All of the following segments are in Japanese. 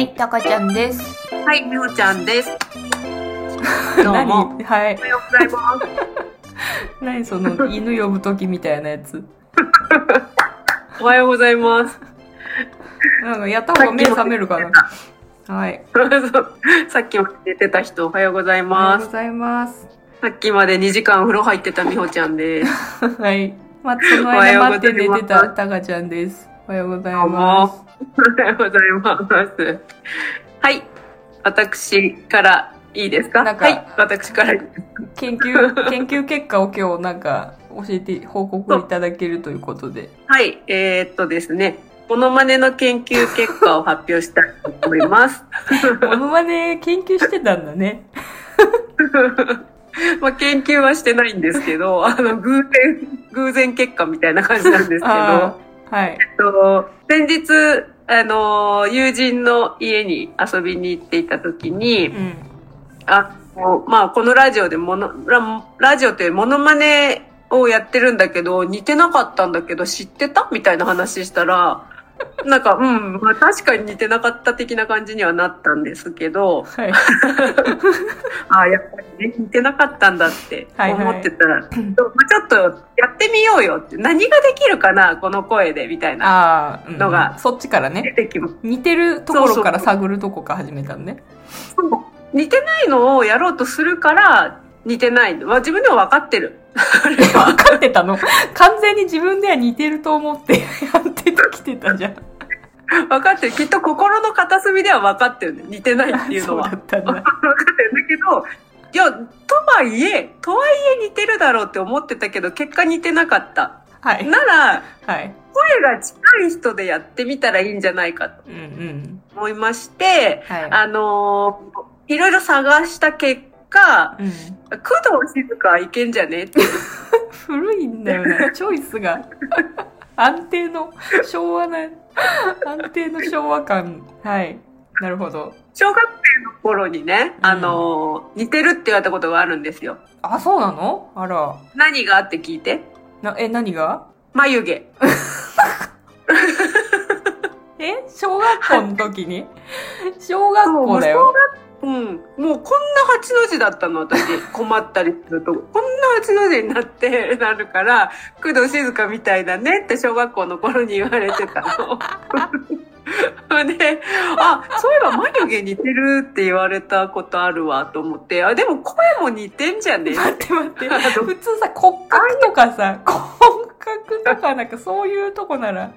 はい、たかちゃんです。はい、みほちゃんです。どうも。何？はい。おはようございます。何その犬呼ぶときみたいなやつ。おはようございます。なんかやった方が目覚めるかな。はい。そうさっきまで寝てた人、おはようございおはよます。うございます。さっきまで2時間風呂入ってたみほちゃんです。はい。まあ、その間待って寝てたたかちゃんです。おはようございます。も。おはようございます。はい。私からいいですか？はい。私から。研究、研究結果を今日なんか教えて、報告いただけるということで。はい。えー、っとですね。モノマネの研究結果を発表したいと思います。モノマネ研究してたんだね。まあ、研究はしてないんですけど、あの、偶然、偶然結果みたいな感じなんですけど、はい。えっと先日、あの、友人の家に遊びに行っていた時に、うん。あのまあ、このラジオでモノ、ララジオってモノマネをやってるんだけど、似てなかったんだけど、知ってた？みたいな話したら、なんか、うん、まあ確かに似てなかった的な感じにはなったんですけど、はい。あ あ、やっぱりね、似てなかったんだってはいはい思ってたら、まあちょっとやってみようよって、何ができるかな、この声で、みたいな、ああ、うんのがそっちから出ね。てきます。似てるところから探るとこから始めたのね。そう似てないのをやろうとするから、似てないの。まあ自分でも分かってる。分かってたの完全に自分では似てると思って やってきてたじゃん。分かってる。きっと心の片隅では分かってるね。似てないっていうのは。分かってるんだけど、いや、とはいえ、とはいえ似てるだろうって思ってたけど、結果似てなかった。はい。なら、はい。声が近い人でやってみたらいいんじゃないかとうんうん。思いまして、はい。あのーいろいろ探した結果、うん、工藤静香いけんじゃね？って。古いんだよね、チョイスが。安定の、昭和な、安定の昭和感。はい。なるほど。小学生の頃にね、うんあのー似てるって言われたことがあるんですよ。あ、そうなの？あら。何が？って聞いて。な、え、何が？眉毛。え？小学校の時に？小学校だよ。うん。もうこんな八の字だったの、私。困ったりすると。こんな八の字になって、なるから、工藤静香みたいだねって小学校の頃に言われてたの。で、あ、そういえば眉毛似てるって言われたことあるわと思って、あ、でも声も似てんじゃね？待って待って。普通さ、骨格とかさ、骨格とかなんかそういうとこなら、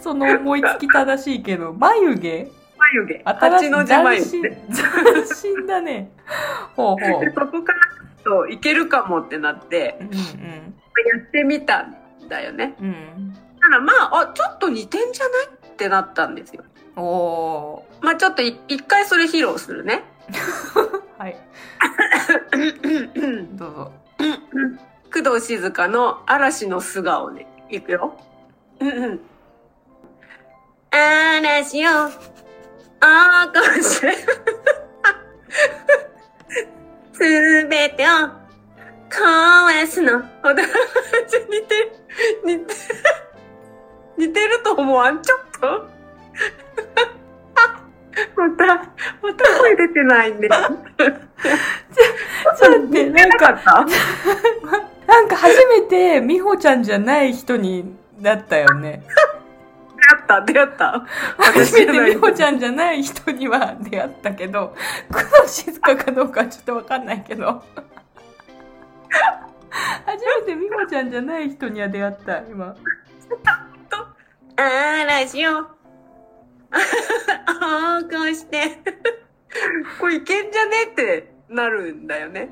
その思いつき正しいけど、眉毛？眉毛。八の字眉斬毛。新、斬新だね。ほうほう。でそこからといけるかもってなって、うんやってみたんだよね。うん。うん。ただまあ、あ、ちょっと似てんじゃないってなったんですよ。おまあちょっとい一回それ披露するね。ー。はい。どうぞ。工藤静香の嵐の素顔ね。いくよ。うんうん。嵐を起こして、すべてを壊すの。ほんと似てる、似てる、似てると思わん？ちょっとまた、また声出てないんで。ちょっと待って、なんか、なかった？なんか初めて美穂ちゃんじゃない人になったよね。出会った、出会った。初めて美穂ちん。ゃんじゃない人には出会ったけど、工藤静香かどうかはちょっとわかんないけど。初めて美穂ちゃんじゃない人には出会った、今。嵐を起こして。これいけんじゃねってなるんだよね。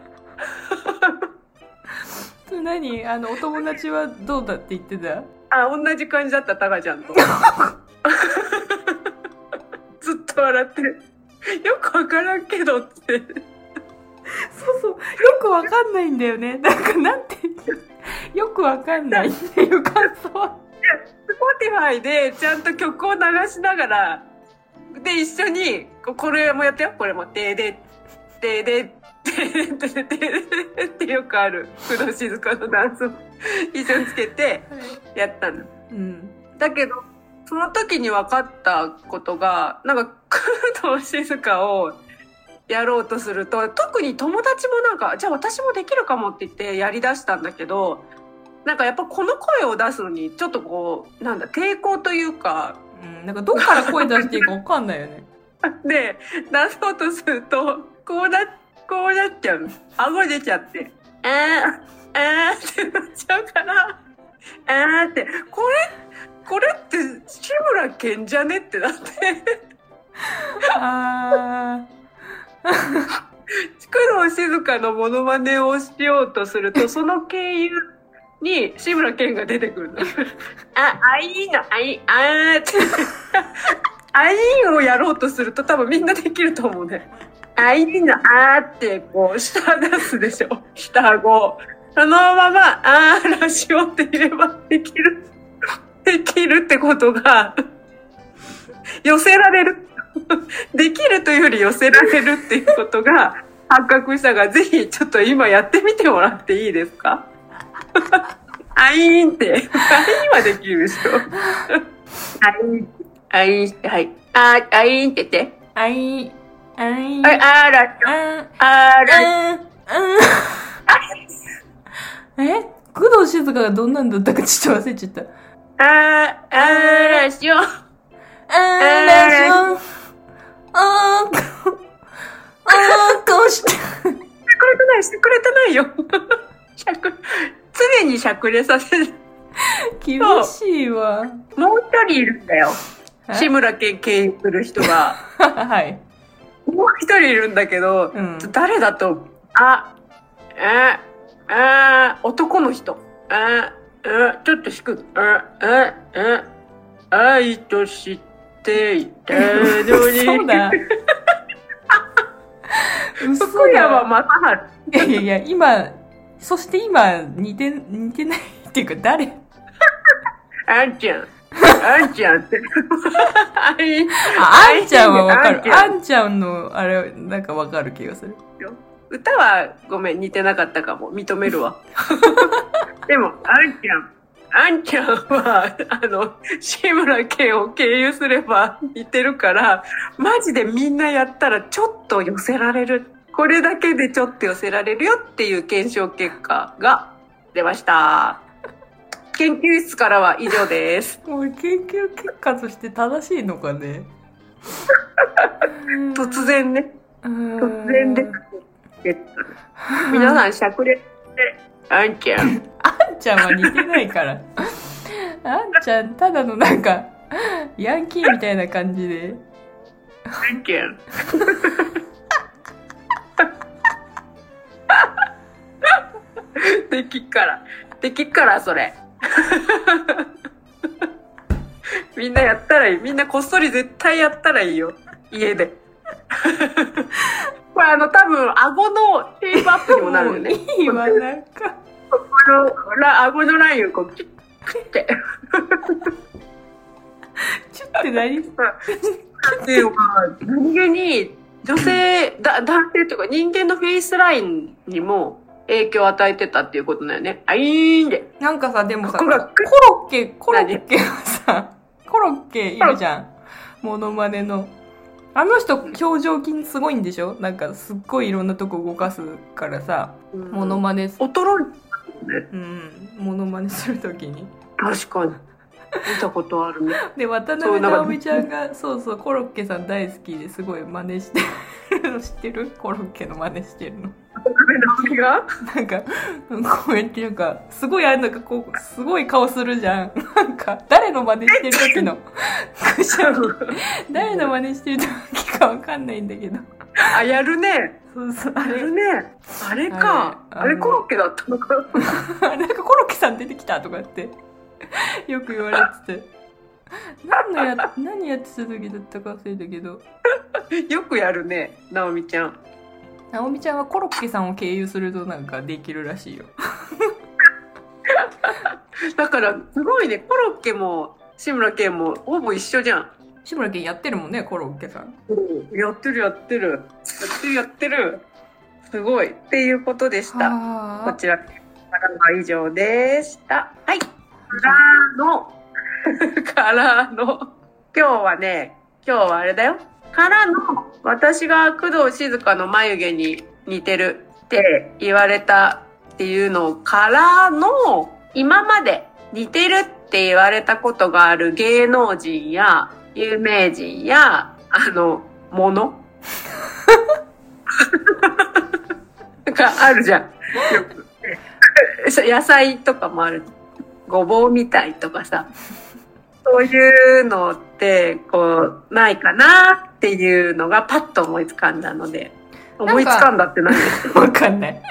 何？あの、お友達はどうだって言ってた？あ、同じ感じだった、タカちゃんと。ずっと笑ってる。よくわからんけどって。そうそう。よくわかんないんだよね。なんか、なんてよくわかんないっていう感想は。 Spotify でちゃんと曲を流しながら、で、一緒に、ここれもやってよ、これも。でで、でで、でで、でで、でってよくある、工藤静香のダンスを 一緒につけてやったの。うん。だけど、その時に分かったことが、なんか、工工藤静香をやろうとすると、特に友達もなんか、じゃあ私もできるかもって言ってやりだしたんだけど、なんかやっぱこの声を出すのに、ちょっとこう、なんだ、抵抗というか、うん、なんかどっから声出していいかわかんないよね。で、出そうとすると、こうな、こうなっちゃうの。顎出ちゃって、えー、えーってなっちゃうから、えーって、これ、これって志村けんじゃねってなって、あ工藤静香のモノマネをしようとすると、その経由に志村けんが出てくるの。あ、あいいの、あい、あーって。あいいをやろうとすると多分みんなできると思うね。あいいの、あーってこう、下出すでしょ。下顎。そのまま、あーらしよって言えばできる。できるってことが、寄せられる。できるというより寄せられるっていうことが発覚したが、ぜひちょっと今やってみてもらっていいですか？あいーんって。あいーんはできるでしょ。あいーん。あいーんって、はい。あ、あいんって言って。あい、あい、はい、あーら、ああーら。うん、うん。え工藤静香がどんなんだったかちょっと忘れちゃった。あー、あーらしよう。あーらしょ。あー、あー、こうして。してくれてない、してくれてないよ。しゃく、常にしゃくれさせる。厳しいわ。もう一人いるんだよ。え？志村けん経由する人が。はい。もう一人いるんだけど、うん誰だと、あ、あ、あ、男の人。あ、あ、ちょっと低く。あ、あ、あ、愛と知っていたのに。嘘だ。嘘福山だ。雅治。いやいやいや、今、そして今、似て、似てないっていうか、誰？あんちゃん。あんちゃんって。あんちゃんはわかる。あんちゃんあんちゃんの、あれ、なんかわかる気がする。歌はごめん似てなかったかも認めるわ でもあんちゃんあんちゃんはあの志村けんを経由すれば似てるからマジでみんなやったらちょっと寄せられるこれだけでちょっと寄せられるよっていう検証結果が出ました研究室からは以上です もう研究結果として正しいのかね？突然ね突突然で皆さんしゃくれてあんちゃん あんちゃんは似てないから。あんちゃん、ただのなんか、ヤンキーみたいな感じで。あんちゃんできっから。できっから、それ。みんなやったらいい。みんなこっそり絶対やったらいいよ。家で。これあの、多分、顎のシェイプアップにもなるよね。いいわ、なんか。この、ら顎のラインをこう、キュッ、キュッて。チュって何っていうか、何気に、女性、だ、男性というか人間のフェイスラインにも影響を与えてたっていうことだよね。あいーんで。なんかさ、でもさ、コロッケ、コロッケはさ、コロッケいるじゃん。モノマネの。あの人、表情筋すごいんでしょ？なんか、すっごいいろんなとこ動かすからさ、モノマネす、衰えね。うん、モノマネするときに。確かに。見たことあるね。で、渡辺直美ちゃんが、そうそう、コロッケさん大好きですごい真似してるの 知ってる？コロッケの真似してるの。なんか、こうやってなんか、すごいあんなんかこう、すごい顔するじゃん。なんか、誰の真似してる時の。誰の真似してる時かわかんないんだけど。あ、やるね。そうそう、あやれ、るね。あれか。あれコロッケだったのか。あなんかコロッケさん出てきたとかって、よく言われてて。何のや、何やってた時だったか忘れたけど、よくやるね、なおみちゃん。直美ちゃんはコロッケさんを経由するとなんかできるらしいよ。だから、すごいね、コロッケも志村けんもほぼ一緒じゃん。志村けんやってるもんね、コロッケさん。やってるやってる。やってるやってる。すごい。っていうことでした。こはちら以上でした。はい。からの、からの、今日はね、今日はあれだよ。からの、私が工藤静香の眉毛に似てるって言われたっていうのからの、今まで似てるって言われたことがある芸能人や有名人や、あの、もの があるじゃん。野菜とかもある。ごぼうみたいとかさ。そういうのって、こう、ないかなっていうのがパッと思いつかんだので。か思いつかんだって何わかんない。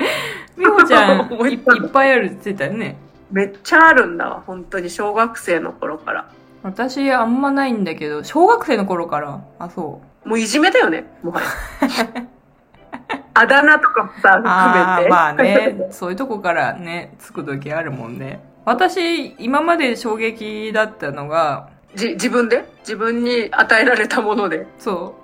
みほちゃん い、いっぱいあるって言ってたよね。めっちゃあるんだわ。本当に小学生の頃から。私、あんまないんだけど、小学生の頃から、あ、そう。もういじめだよね、もはや。あだ名とかもさ、含めて。まあね、そういうとこからね、つく時あるもんね。私、今まで衝撃だったのが、じ、自分で？自分に与えられたもので？そ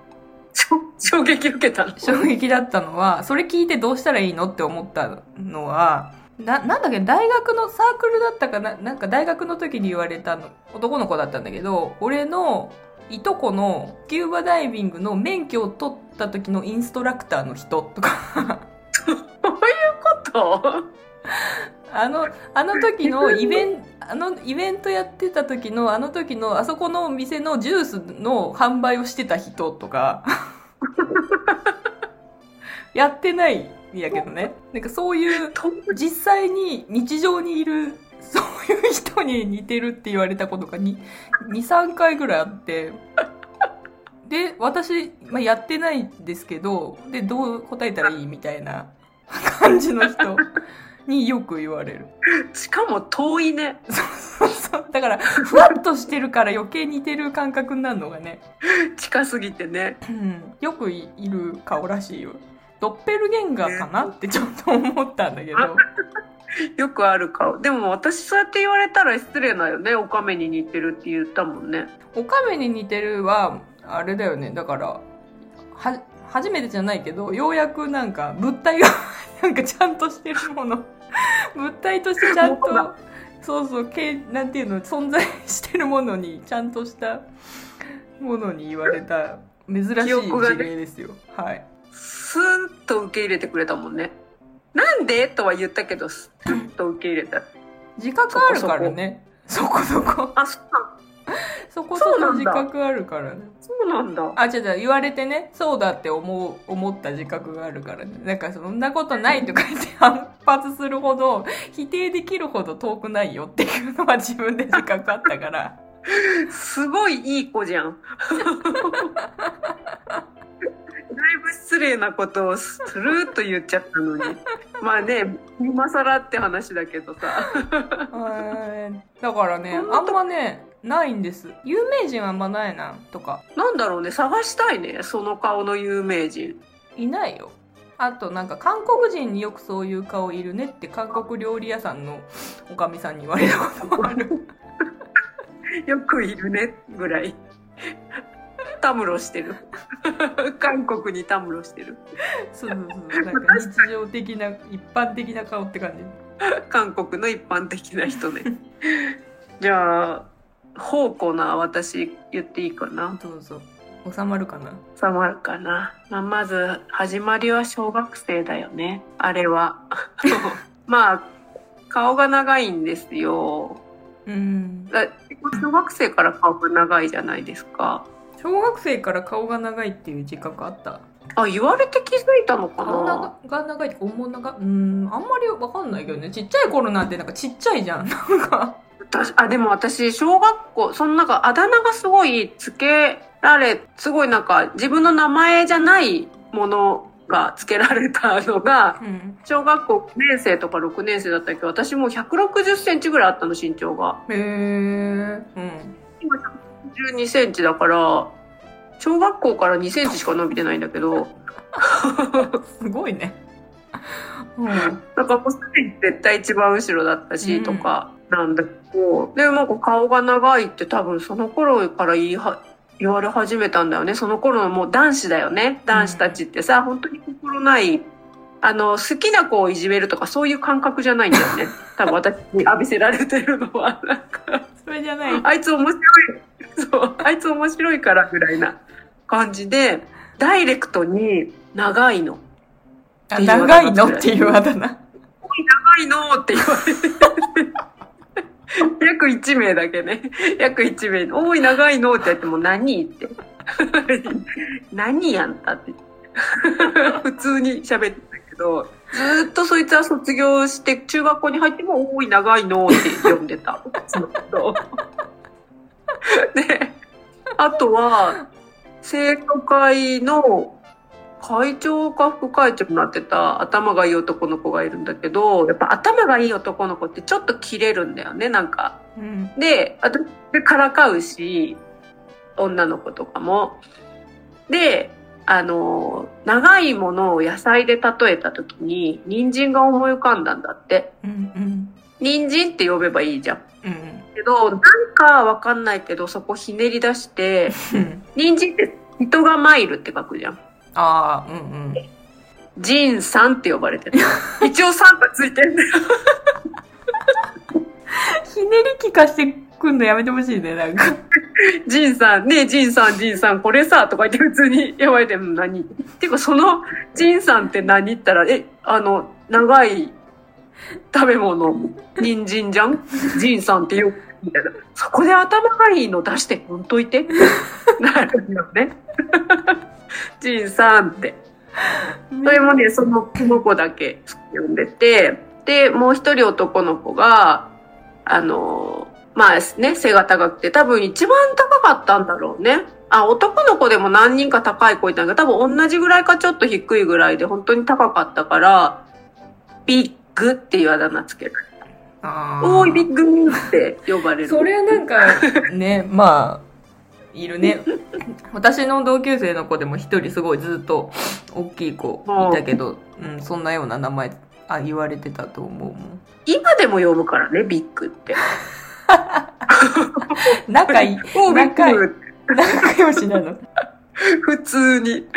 しょ 衝撃受けたの？う、衝撃だったのは、それ聞いてどうしたらいいのって思ったのは、な、なんだっけ、大学のサークルだったかな、なんか大学の時に言われたの、男の子だったんだけど、俺のいとこのスキューバダイビングの免許を取った時のインストラクターの人とか、こと？あの、あの時のイベント、あのイベントやってた時の、あの時の、あそこの店のジュースの販売をしてた人とか、やってないんやけどね。なんかそういう、実際に日常にいる、そういう人に似てるって言われたことが2、2 3回ぐらいあって、で、私、まあ、やってないんですけど、で、どう答えたらいいみたいな感じの人。によく言われる。しかも遠いね。そうそう。だから、ふわっとしてるから余計似てる感覚になるのがね、近すぎてね。うん、よくいる顔らしいよ。ドッペルゲンガーかなってちょっと思ったんだけど。よくある顔。でも私そうやって言われたら失礼だよね。オカメに似てるって言ったもんね。オカメに似てるは、あれだよね。だから、は、初めてじゃないけど、ようやくなんか物体がなんかちゃんとしてるもの。物体としてちゃんと、そうそう、けなんていうの、存在してるものに、ちゃんとしたものに言われた珍しい事例ですよ。はい。スーッと受け入れてくれたもんね。なんで？とは言ったけど、スーッと受け入れた。自覚あるからね。そこそこ。あ、そうなん そこそこ自覚あるからね。そうなんだ。あ、違う違う、言われてね、そうだって思う、思った自覚があるからね。なんかそんなことないとか言って反発するほど、否定できるほど遠くないよっていうのは自分で自覚あったから。すごいいい子じゃん。だいぶ失礼なことをスルーっと言っちゃったのに。まあね、今更って話だけどさ。はいだからね、あんまね、ないんです。有名人はあんまないな、とか。なんだろうね、探したいね、その顔の有名人。いないよ。あとなんか韓国人によくそういう顔いるねって韓国料理屋さんのおかみさんに言われたこともある。よくいるね、ぐらい。たむろしてる。韓国にたむろしてる。そうそうそう。なんか日常的な、一般的な顔って感じ。韓国の一般的な人ね。じゃあ、宝庫な私言っていいかなそうそう。収まるかな？収まるかな、まあ、まず、始まりは小学生だよね。あれは。まあ、顔が長いんですよ。うん。だ小学生から顔が長いじゃないですか。小学生から顔が長いっていう自覚あった？あ、言われて気づいたのか顔な長が長いって重長うん、あんまりわかんないけどね。ちっちゃい頃なんてなんかちっちゃいじゃん。なんか。私あ、でも私、小学校、そのなんかあだ名がすごいつけられ、すごいなんか自分の名前じゃないものがつけられたのが、うん。小学校5年生とか6年生だったけど、私もう160センチぐらいあったの、身長が。へえ。うん。今112センチだから、小学校から2センチしか伸びてないんだけど、すごいね。うん。なんかもうすでに絶対一番後ろだったし、うんとかなんだけど、でもなんか顔が長いって多分その頃から言いは、言われ始めたんだよね。その頃のもう男子だよね。男子たちってさ、本当に心ない、あの、好きな子をいじめるとかそういう感覚じゃないんだよね。多分私に浴びせられてるのは。なんか、それじゃない。あいつ面白い。そう、あいつ面白いからぐらいな感じで、ダイレクトに長いの。あ長いのっていうあだ名。長いのって言われて。約1名だけね。約1名。おい、長いのって言っても何って。何やんたって。普通に喋ってたけど、ずっとそいつは卒業して、中学校に入っても、おい、長いのって呼んでた。ずっとで、あとは、生徒会の会長か副会長になってた頭がいい男の子がいるんだけど、やっぱ頭がいい男の子ってちょっと切れるんだよね、なんか。うん。で、あと、で、からかうし、女の子とかも。で、あの、長いものを野菜で例えた時に、人参が思い浮かんだんだって。うんうん。人参って呼べばいいじゃん。うんけど、なんかわかんないけど、そこひねり出して、うん。人参って人がマイルって書くじゃん。ああ、うんうん。ジンさんって呼ばれてた。一応さんがついてんだよ。ひねり聞かしてくんのやめてほしいね、なんか。ジンさん、ねえ、ジンさん、ジンさん、これさ、とか言って普通に呼ばれて、うん何？てか、その、ジンさんって何言ったら、え、あの、長い食べ物、人参じゃん？ジンさんってよ、みたいな。そこで頭がいいの出してほんといて？なるよね。ジンさんって。それもね、その、この子だけ呼んでて、で、もう一人男の子が、あの、まあね、背が高くて、多分一番高かったんだろうね。あ、男の子でも何人か高い子いたんだけど、多分同じぐらいかちょっと低いぐらいで、本当に高かったから、ビッグっていうあだ名つけられた。あおーい、ビッッグって呼ばれる。それはなんか、ね、まあ、いるね。私の同級生の子でも一人すごいずっと大きい子いたけど、うん、そんなような名前、あ、言われてたと思うもん。今でも呼ぶからね、ビッグって。仲いい、仲良しなの。普通に。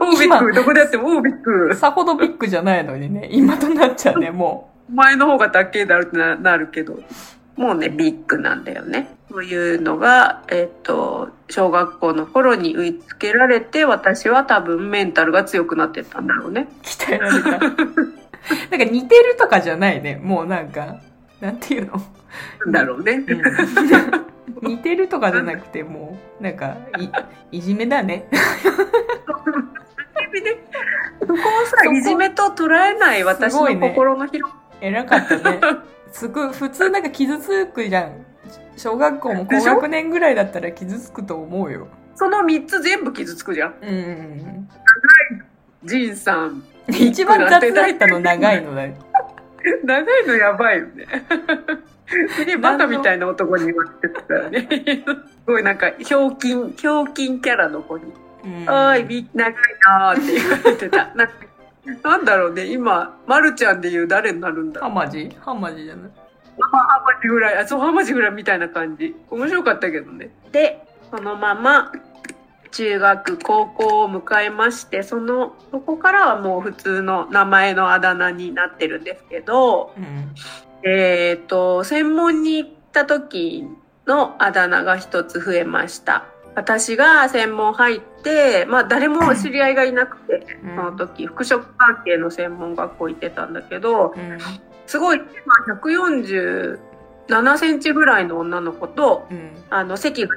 おー、ビッグどこでやっても、おー、ビッグさほどビッグじゃないのにね、今となっちゃうね、も前の方がだろうってななるけど、もうね、ビッグなんだよね。そういうのが、えっと、小学校の頃に植え付けられて、私は多分メンタルが強くなってったんだろうね。う、鍛えられた。なんか似てるとかじゃないね、もうなんか、なんていうの、なんだろうね。うん、似てるとかじゃなくて、もう、なんか、い、いじめだね。そこをさいじめと捉えない私の心の広偉かったね。すごい、普通なんか傷つくじゃん。小学校も高学年ぐらいだったら傷つくと思うよ。その3つ全部傷つくじゃん。うん。ジンさん。一番雑だったの長いのだよ。長いのやばいよね。すげえバカみたいな男に言われてたからね。すごいなんか、ひょうきん、ひょうきんキャラの子に。うんおい、ビ長いなーって言われてた。なんかなんだろうね、今、まるちゃんで言う誰になるんだハマジ？ハマジじゃない？ハマジぐらい、あ、そう、ハマジぐらいみたいな感じ。面白かったけどね。で、そのまま、中学、高校を迎えまして、その、そこからはもう普通の名前のあだ名になってるんですけど、うん。えっ、と、専門に行った時のあだ名が一つ増えました。私が専門入って、まあ誰も知り合いがいなくて、うんその時、服飾関係の専門学校行ってたんだけど、うん。すごい、まあ147センチぐらいの女の子と、うん。あの、席が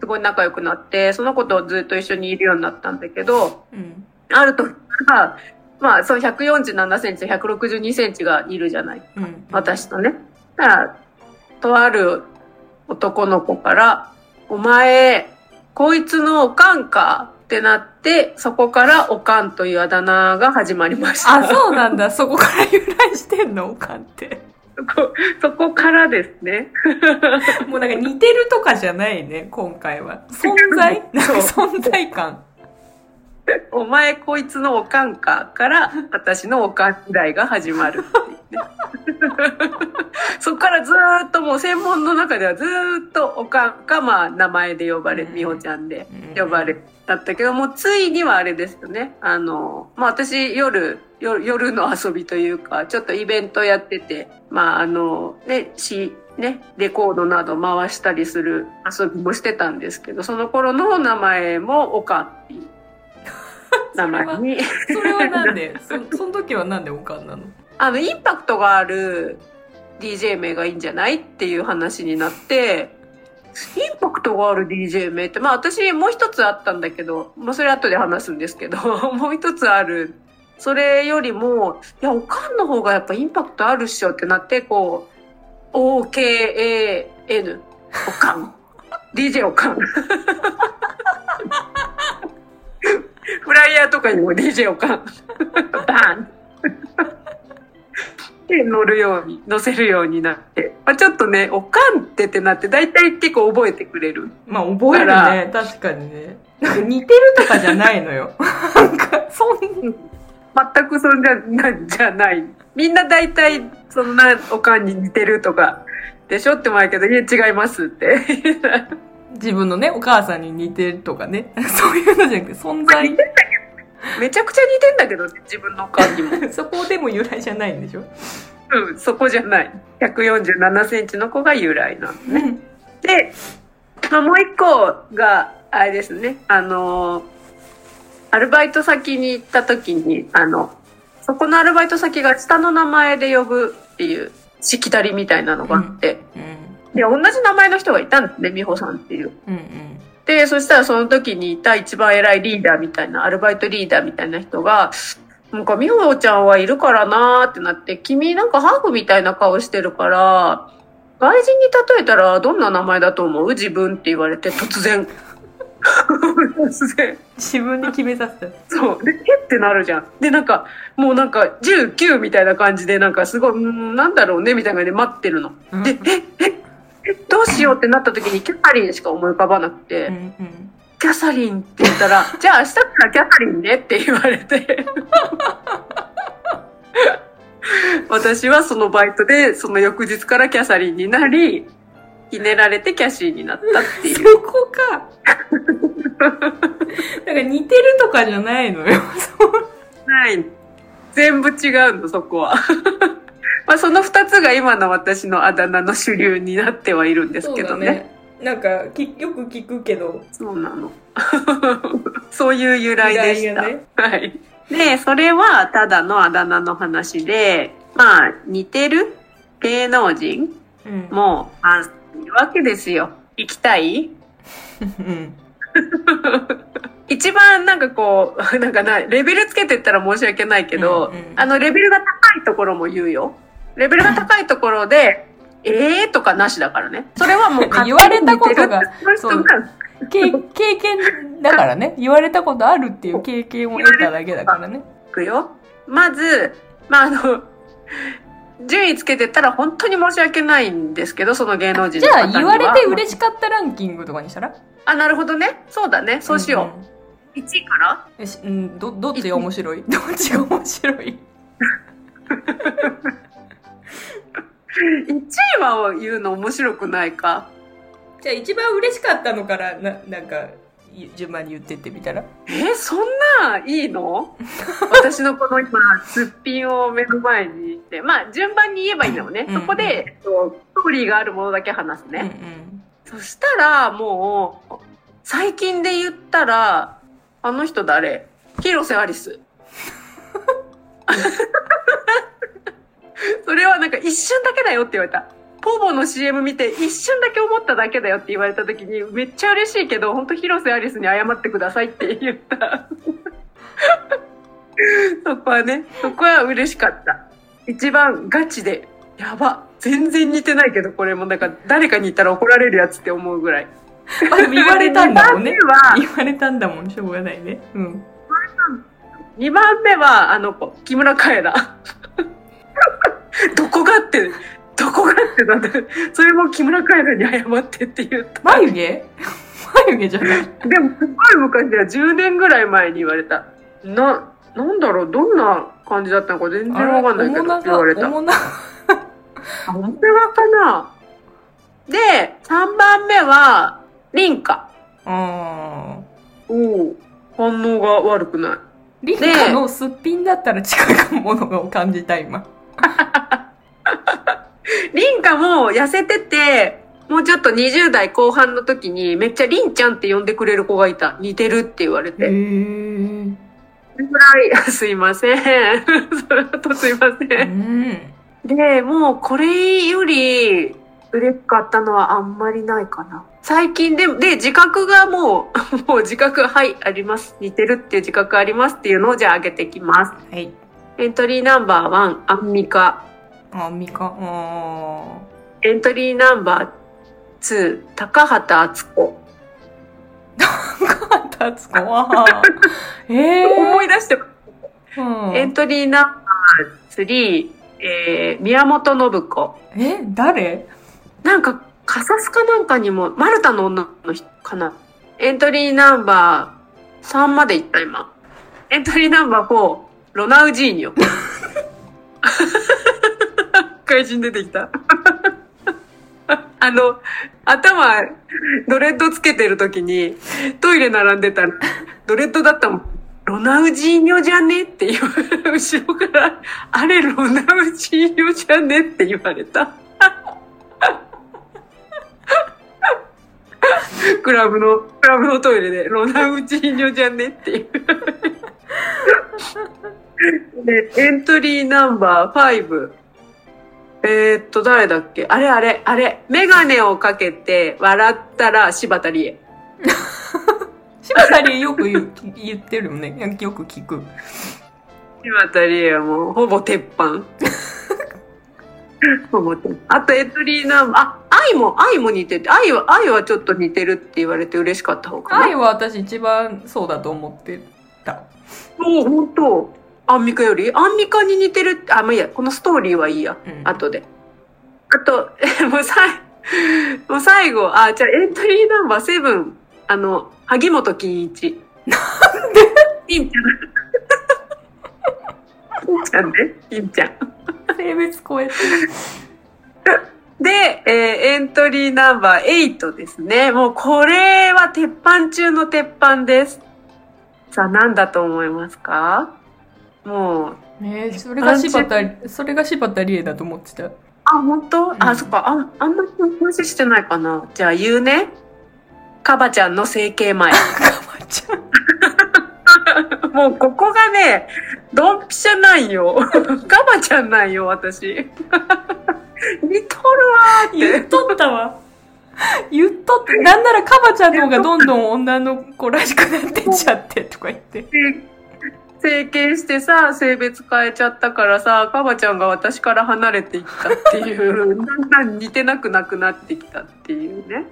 すごい仲良くなって、その子とずっと一緒にいるようになったんだけど、うん。ある時から、まあ、その147センチ、162センチがいるじゃない。うん。私とね。だから、とある男の子から、お前、こいつのおかんかってなって、そこからおかんというあだ名が始まりました。あ、そうなんだ。そこから由来してんのおかんって。そこ、そこからですね。もうなんか似てるとかじゃないね、今回は。存在？なんか存在感。お前こいつのおかんかから私のおかん時代が始まるっていうね。そこからずーっともう専門の中ではずーっとおかんかまあ名前で呼ばれ、うん。みほちゃんでうん。呼ばれだったけども、ついにはあれですよね。あの、まあ私夜、夜夜の遊びというか、ちょっとイベントやってて、まああの、ね、市、ね、レコードなど回したりする遊びもしてたんですけど、その頃の名前もオカっていう。名前に。それはなんで？そその時はなんでおかんなの？あの、インパクトがある DJ 名がいいんじゃないっていう話になって、インパクトがある DJ 名って、まあ私もう一つあったんだけど、まあそれ後で話すんですけど、もう一つある。それよりも、いや、おかんの方がやっぱインパクトあるっしょってなって、こう、OKAN、おかん。DJ おかん。フライヤーとかにも DJ おかん。バンで乗るように、乗せるようになって。まあ、ちょっとね、おかんってってなって、だいたい結構覚えてくれる。まあ覚えるだね確かにねなんか似てるとかじゃないのよ なんかそん全くそんじゃなじゃない。みんな大体、そんなおかんに似てるとか、でしょって前けど、いや違いますって。自分のねお母さんに似てるとかね そういうのじゃなくて存在めちゃくちゃ似てんだけどね、自分のおかんにも。そこでも由来じゃないんでしょ？うん、そこじゃない。147センチの子が由来なのね。で、まあ、もう一個が、あれですね、あのーアルバイト先に行った時に、あの、そこのアルバイト先が下の名前で呼ぶっていう、しきたりみたいなのがあって、うんで、同じ名前の人がいたんですね、美穂さんっていう。うんうんで、そしたらその時にいた一番偉いリーダーみたいな、アルバイトリーダーみたいな人が、なんか、美穂ちゃんはいるからなーってなって、君なんかハーフみたいな顔してるから、外人に例えたらどんな名前だと思う？自分って言われて、突然。突然。自分で決めさせたそう。で、えってなるじゃん。で、なんか、もうなんか、19みたいな感じで、なんかすごい、ん、なんだろうね、みたいな感じで待ってるの。うんで、え、え、え、どうしようってなった時に、キャサリンしか思い浮かばなくて、うんうんキャサリンって言ったら、じゃあ明日からキャサリンねって言われて。私はそのバイトで、その翌日からキャサリンになり、ひねられてキャシーになったっていう。そこか。なんか似てるとかじゃないのよ。ない。全部違うの、そこは。まあその二つが今の私のあだ名の主流になってはいるんですけどね。。なんかきよく聞くけど、そうなの。そういう由来でした。ねはい。で、それはただのあだ名の話で、まあ似てる芸能人うん。もあいるわけですよ。行きたいうん。一番なんかこう、なんかな、レベルつけてったら申し訳ないけど、うんうんあのレベルが高いところも言うよ。レベルが高いところで、えーとかなしだからね。それはもう 言われたことがその人がけ経験だからね。言われたことあるっていう経験を得ただけだからね。いくよ。まず、まあ、あの、順位つけてったら本当に申し訳ないんですけど、その芸能人じゃあの方には。言われて嬉しかったランキングとかにしたら？あ、なるほどね。そうだね。そうしよう。んん1位から？よしうん、ど、どっちが面白い？どっちが面白い？1位は言うの面白くないか。じゃあ一番嬉しかったのから、な、なんか、い順番に言ってってみたら？えそんないいの？私のこの今、すっぴんを目の前にして、まあ順番に言えばいいんだよね。うんそこで、えっとストーリーがあるものだけ話すうんね。そしたら、もう、最近で言ったら、あの人誰？広瀬アリス。それはなんか一瞬だけだよって言われた。ポボの CM 見て一瞬だけ思っただけだよって言われた時にめっちゃ嬉しいけど本当広瀬アリスに謝ってくださいって言った。そこはね、そこは嬉しかった。一番ガチで、やば。全然似てないけど、これもなんか誰かに言ったら怒られるやつって思うぐらい。うん。あ、でも言われたんだもんね。言われたんだもん、しょうがないね。うん。2番目は、あの子、木村カエラ。どこがって、どこがってなって、それも木村カエラに謝ってって言った。眉毛？眉毛じゃない。でも、すごい昔では10年ぐらい前に言われた。な、なんだろう、どんな感じだったのか全然わかんないけど、言われた。主な、あ、本当はかなで、3番目は、リンカ。うん。おお反応が悪くない。リンカのすっぴんだったら近いものを感じた、今。リンカも痩せてて、もうちょっと20代後半の時にめっちゃリンちゃんって呼んでくれる子がいた。似てるって言われへて。ー。それぐらい、すいません。それとすいませ。うんん。で、もうこれより嬉しかったのはあんまりないかな。最近で、で、自覚がもう、もう自覚、はい、あります。似てるっていう自覚ありますっていうのをじゃあ上げていきます。はい。エントリーナンバー1、アンミカ。あ、ミカ。あエントリーナンバー2、高畑敦子。ー。タツコ。あー。え思い出して、ー。うんエントリーナンバー3、えー、宮本信子。え、誰？なんか、カサスかなんかにも、マルタの女の人かな。エントリーナンバー3まで行った今。エントリーナンバー4、ロナウジーニョ。怪人出てきた。あの、頭、ドレッドつけてる時に、トイレ並んでたら、ドレッドだったもん。ロナウジーニョじゃねって言わ後ろから、あれロナウジーニョじゃねって言われた。クラブの、クラブのトイレで、ロナウジーニョじゃねっていう。で、エントリーナンバー5。えー、っと、誰だっけ？あれあれ、あれ。メガネをかけて笑ったら柴田理恵。柴田理恵よく言う言ってるよね。よく聞く。柴田理恵はもう、ほぼ鉄板。ほぼ鉄板。あとエントリーナンバー、あ、愛も、愛も似てて、愛は、愛はちょっと似てるって言われて嬉しかった方かな。愛は私一番そうだと思ってた。もう本当アンミカより？アンミカに似てるあ、まあいいや、このストーリーはいいや。うん後で。あと、もうさい、もう最後、あ、じゃあエントリーナンバーセブン、あの、萩本欽一。なんで？いいんちゃん。いいんちゃんね。いいんちゃん。性別超えてで、えーエントリーナンバー8ですね。もうこれは鉄板中の鉄板です。さあ、何だと思いますか？もう、ねそれが柴田、それが柴田理恵だと思ってた。あ、本当、あ、うんそっか。あ、あんまり話してないかな。じゃあ言うね。カバちゃんの整形前。かまちゃん。もうここがね、ドンピシャなんよ。カバちゃんなんよ、私。似とるわーって。言っとったわ。言っとって、なんならカバちゃんの方がどんどん女の子らしくなってっちゃってとか言って。整形してさ、性別変えちゃったからさ、カバちゃんが私から離れていったっていう、だんだん似てなくなくなってきたっていうね。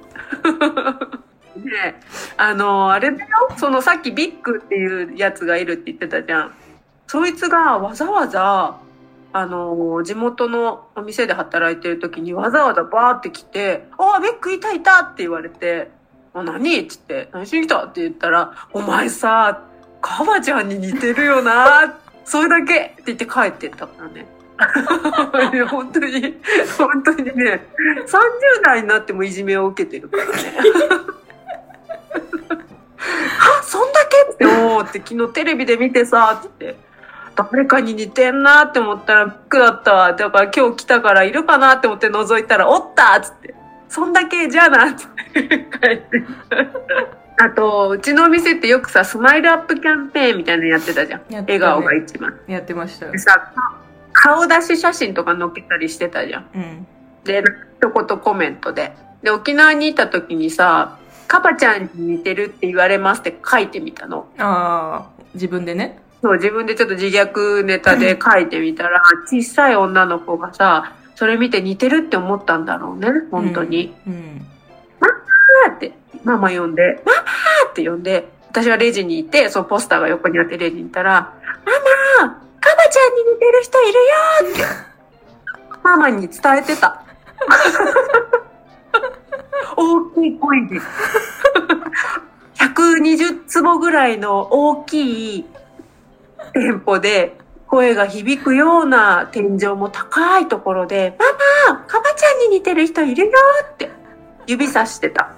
で、あの、あれだよ、そのさっきビッグっていうやつがいるって言ってたじゃん。そいつがわざわざ、あの、地元のお店で働いてる時にわざわざバーって来て、あ、ビッグいたいたって言われて、あ何？っつって、何しに来た？って言ったら、お前さ、カバちゃんに似てるよな、それだけって言って帰ってったからね。いや本当に、本当にね、30代になってもいじめを受けてるからね。あ、そんだけ？って思って昨日テレビで見てさ、って。誰かに似てんなって思ったらビッグだったわ。だから今日来たからいるかなって思って覗いたら、おったっつって。そんだけじゃなって 帰って。あと、うちのお店ってよくさ、スマイルアップキャンペーンみたいなのやってたじゃん。ね笑顔が一番。やってましたで。さ、顔出し写真とか載っけたりしてたじゃん。うん。で、一言コメントで。で、沖縄にいた時にさ、カバちゃんに似てるって言われますって書いてみたの。ああ、自分でね。そう、自分でちょっと自虐ネタで書いてみたら、小さい女の子がさ、それ見て似てるって思ったんだろうね、本当に。うん。ママ、マ呼んで、ママって呼んで、私はレジにいて、そのポスターが横にあってレジに行ったら、ママカバちゃんに似てる人いるよって、ママに伝えてた。大きい声で。120坪ぐらいの大きい店舗で声が響くような天井も高いところで、ママカバちゃんに似てる人いるよって指さしてた。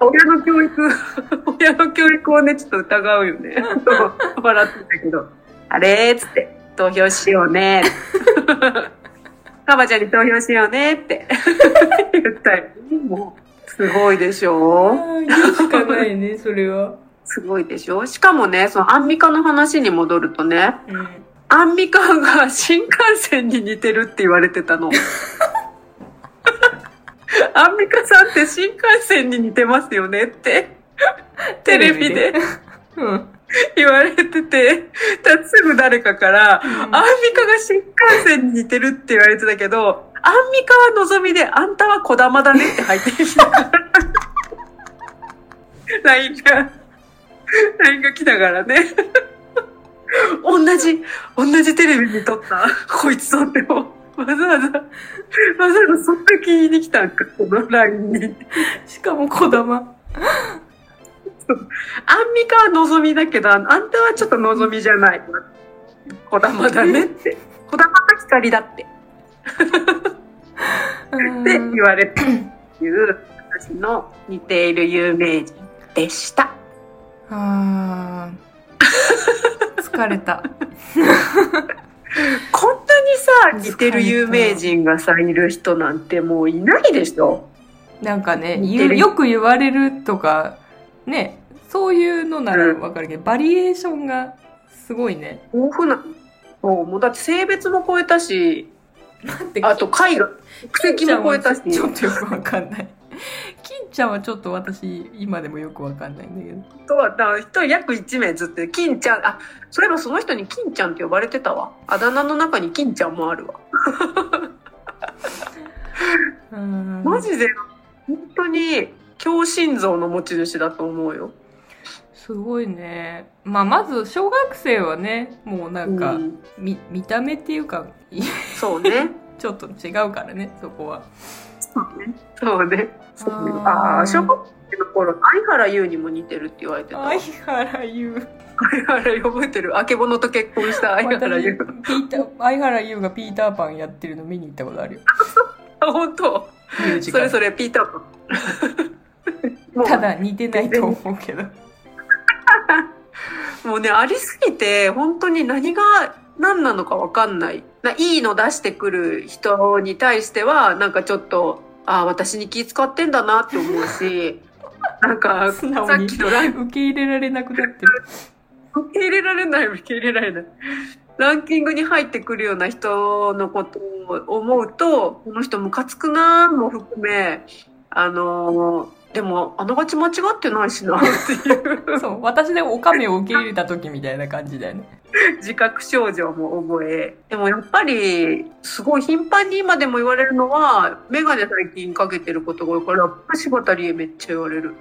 親の教育、親の教育をね、ちょっと疑うよね。笑ってたけど、あれーっつって、投票しようね。カバちゃんに投票しようねって言ったよ。もう、すごいでしあょうしかないね、それは。すごいでしょしかもね、そのアンミカの話に戻るとね、うん。アンミカが新幹線に似てるって言われてたの。アンミカさんって新幹線に似てますよねって、テレビで。うん。言われてて、たすぐ誰かから、アンミカが新幹線に似てるって言われてたけど、アンミカはのぞみで、あんたは小玉だねって入ってきた。LINE が、LINE が来たからね。同じ、同じテレビに撮った、こいつとっても、わざわざ、わざわざそんな気に来たんか、この LINE に。しかも小玉。アンミカはのぞみだけど、あんたはちょっとのぞみじゃない。小玉だねって。小玉か光だって。ってうん言われたっていう、私の似ている有名人でした。あー疲れた。こん似てる有名人がさ、いる人なんてもういないでしょなんかね、よく言われるとか、ね、そういうのならわかるけど、バリエーションがすごいね。豊富な。もう、もうだって性別も超えたし、あと海外、国籍も超えたし。ちょっとよくわかんない。金ちゃんはちょっと私、今でもよくわかんないんだけど。とは、だ人約1名ずって、金ちゃん、あ、そういえばその人に金ちゃんって呼ばれてたわ。あだ名の中に金ちゃんもあるわ。うんマジで、本当に、強心臓の持ち主だと思うよ。すごいね。まあ、まず、小学生はね、もうなんか、うんみ見た目っていうか、いそうね。ちょっと違うからね、そこは。そうね。そうね。そうねあーあ小学生の頃、相原優にも似てるって言われてたわ。相原優。相原優覚えてる？あけぼのと結婚した相原私優。ピーター、相原優がピーターパンやってるの見に行ったことあるよ。あ、本当？それそれ、ピーターパン。ただ似てないと思うけど。もうね、ありすぎて、本当に何が何なのかわかんない。ないいの出してくる人に対しては、なんかちょっと、ああ、私に気使ってんだなって思うし、なんか、さ素直にっきのラン受け入れられなくなってる。受け入れられない、受け入れられない。ランキングに入ってくるような人のことを思うと、この人ムカつくなーも含め、あのーでも、あながち間違ってないしなっていうそう、私でおかめを受け入れた時みたいな感じだよね。自覚症状も覚え。でもやっぱり、すごい頻繁に今でも言われるのは、メガネ最近かけてることが多いから、柴田理恵めっちゃ言われる。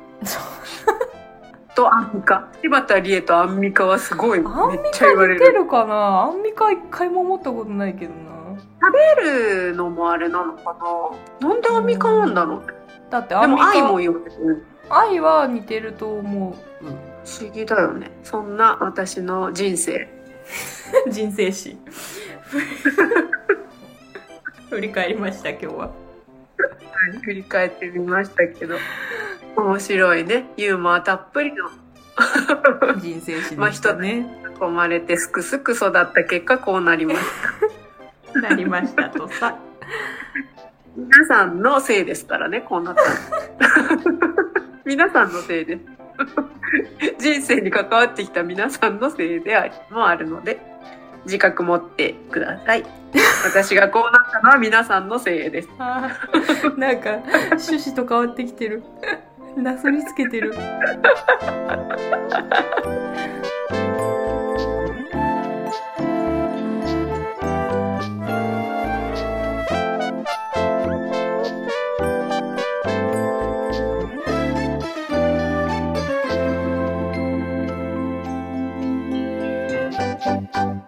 と、アンミカ。柴田理恵とアンミカはすごい、めっアンミちゃ言わカ似てれる。るかな？アンミカ一回も思ったことないけどな。食べるのもあれなのかな？なんでアンミカなんだろうね。だってでもアンミカ、愛も言われる。愛は似てると思う。不思議だよね。そんな私の人生。人生史。振り返りました、今日は。振り返ってみましたけど。面白いね。ユーモアたっぷりの人生史でしたね。生まれてすくすく育った結果こうなりました。なりましたとさ。皆さんのせいですからね、こうなったの。皆さんのせいです。人生に関わってきた皆さんのせいでもあるので、自覚持ってください。私がこうなったのは皆さんのせいです。あーなんか、趣旨と変わってきてる。なすりつけてる。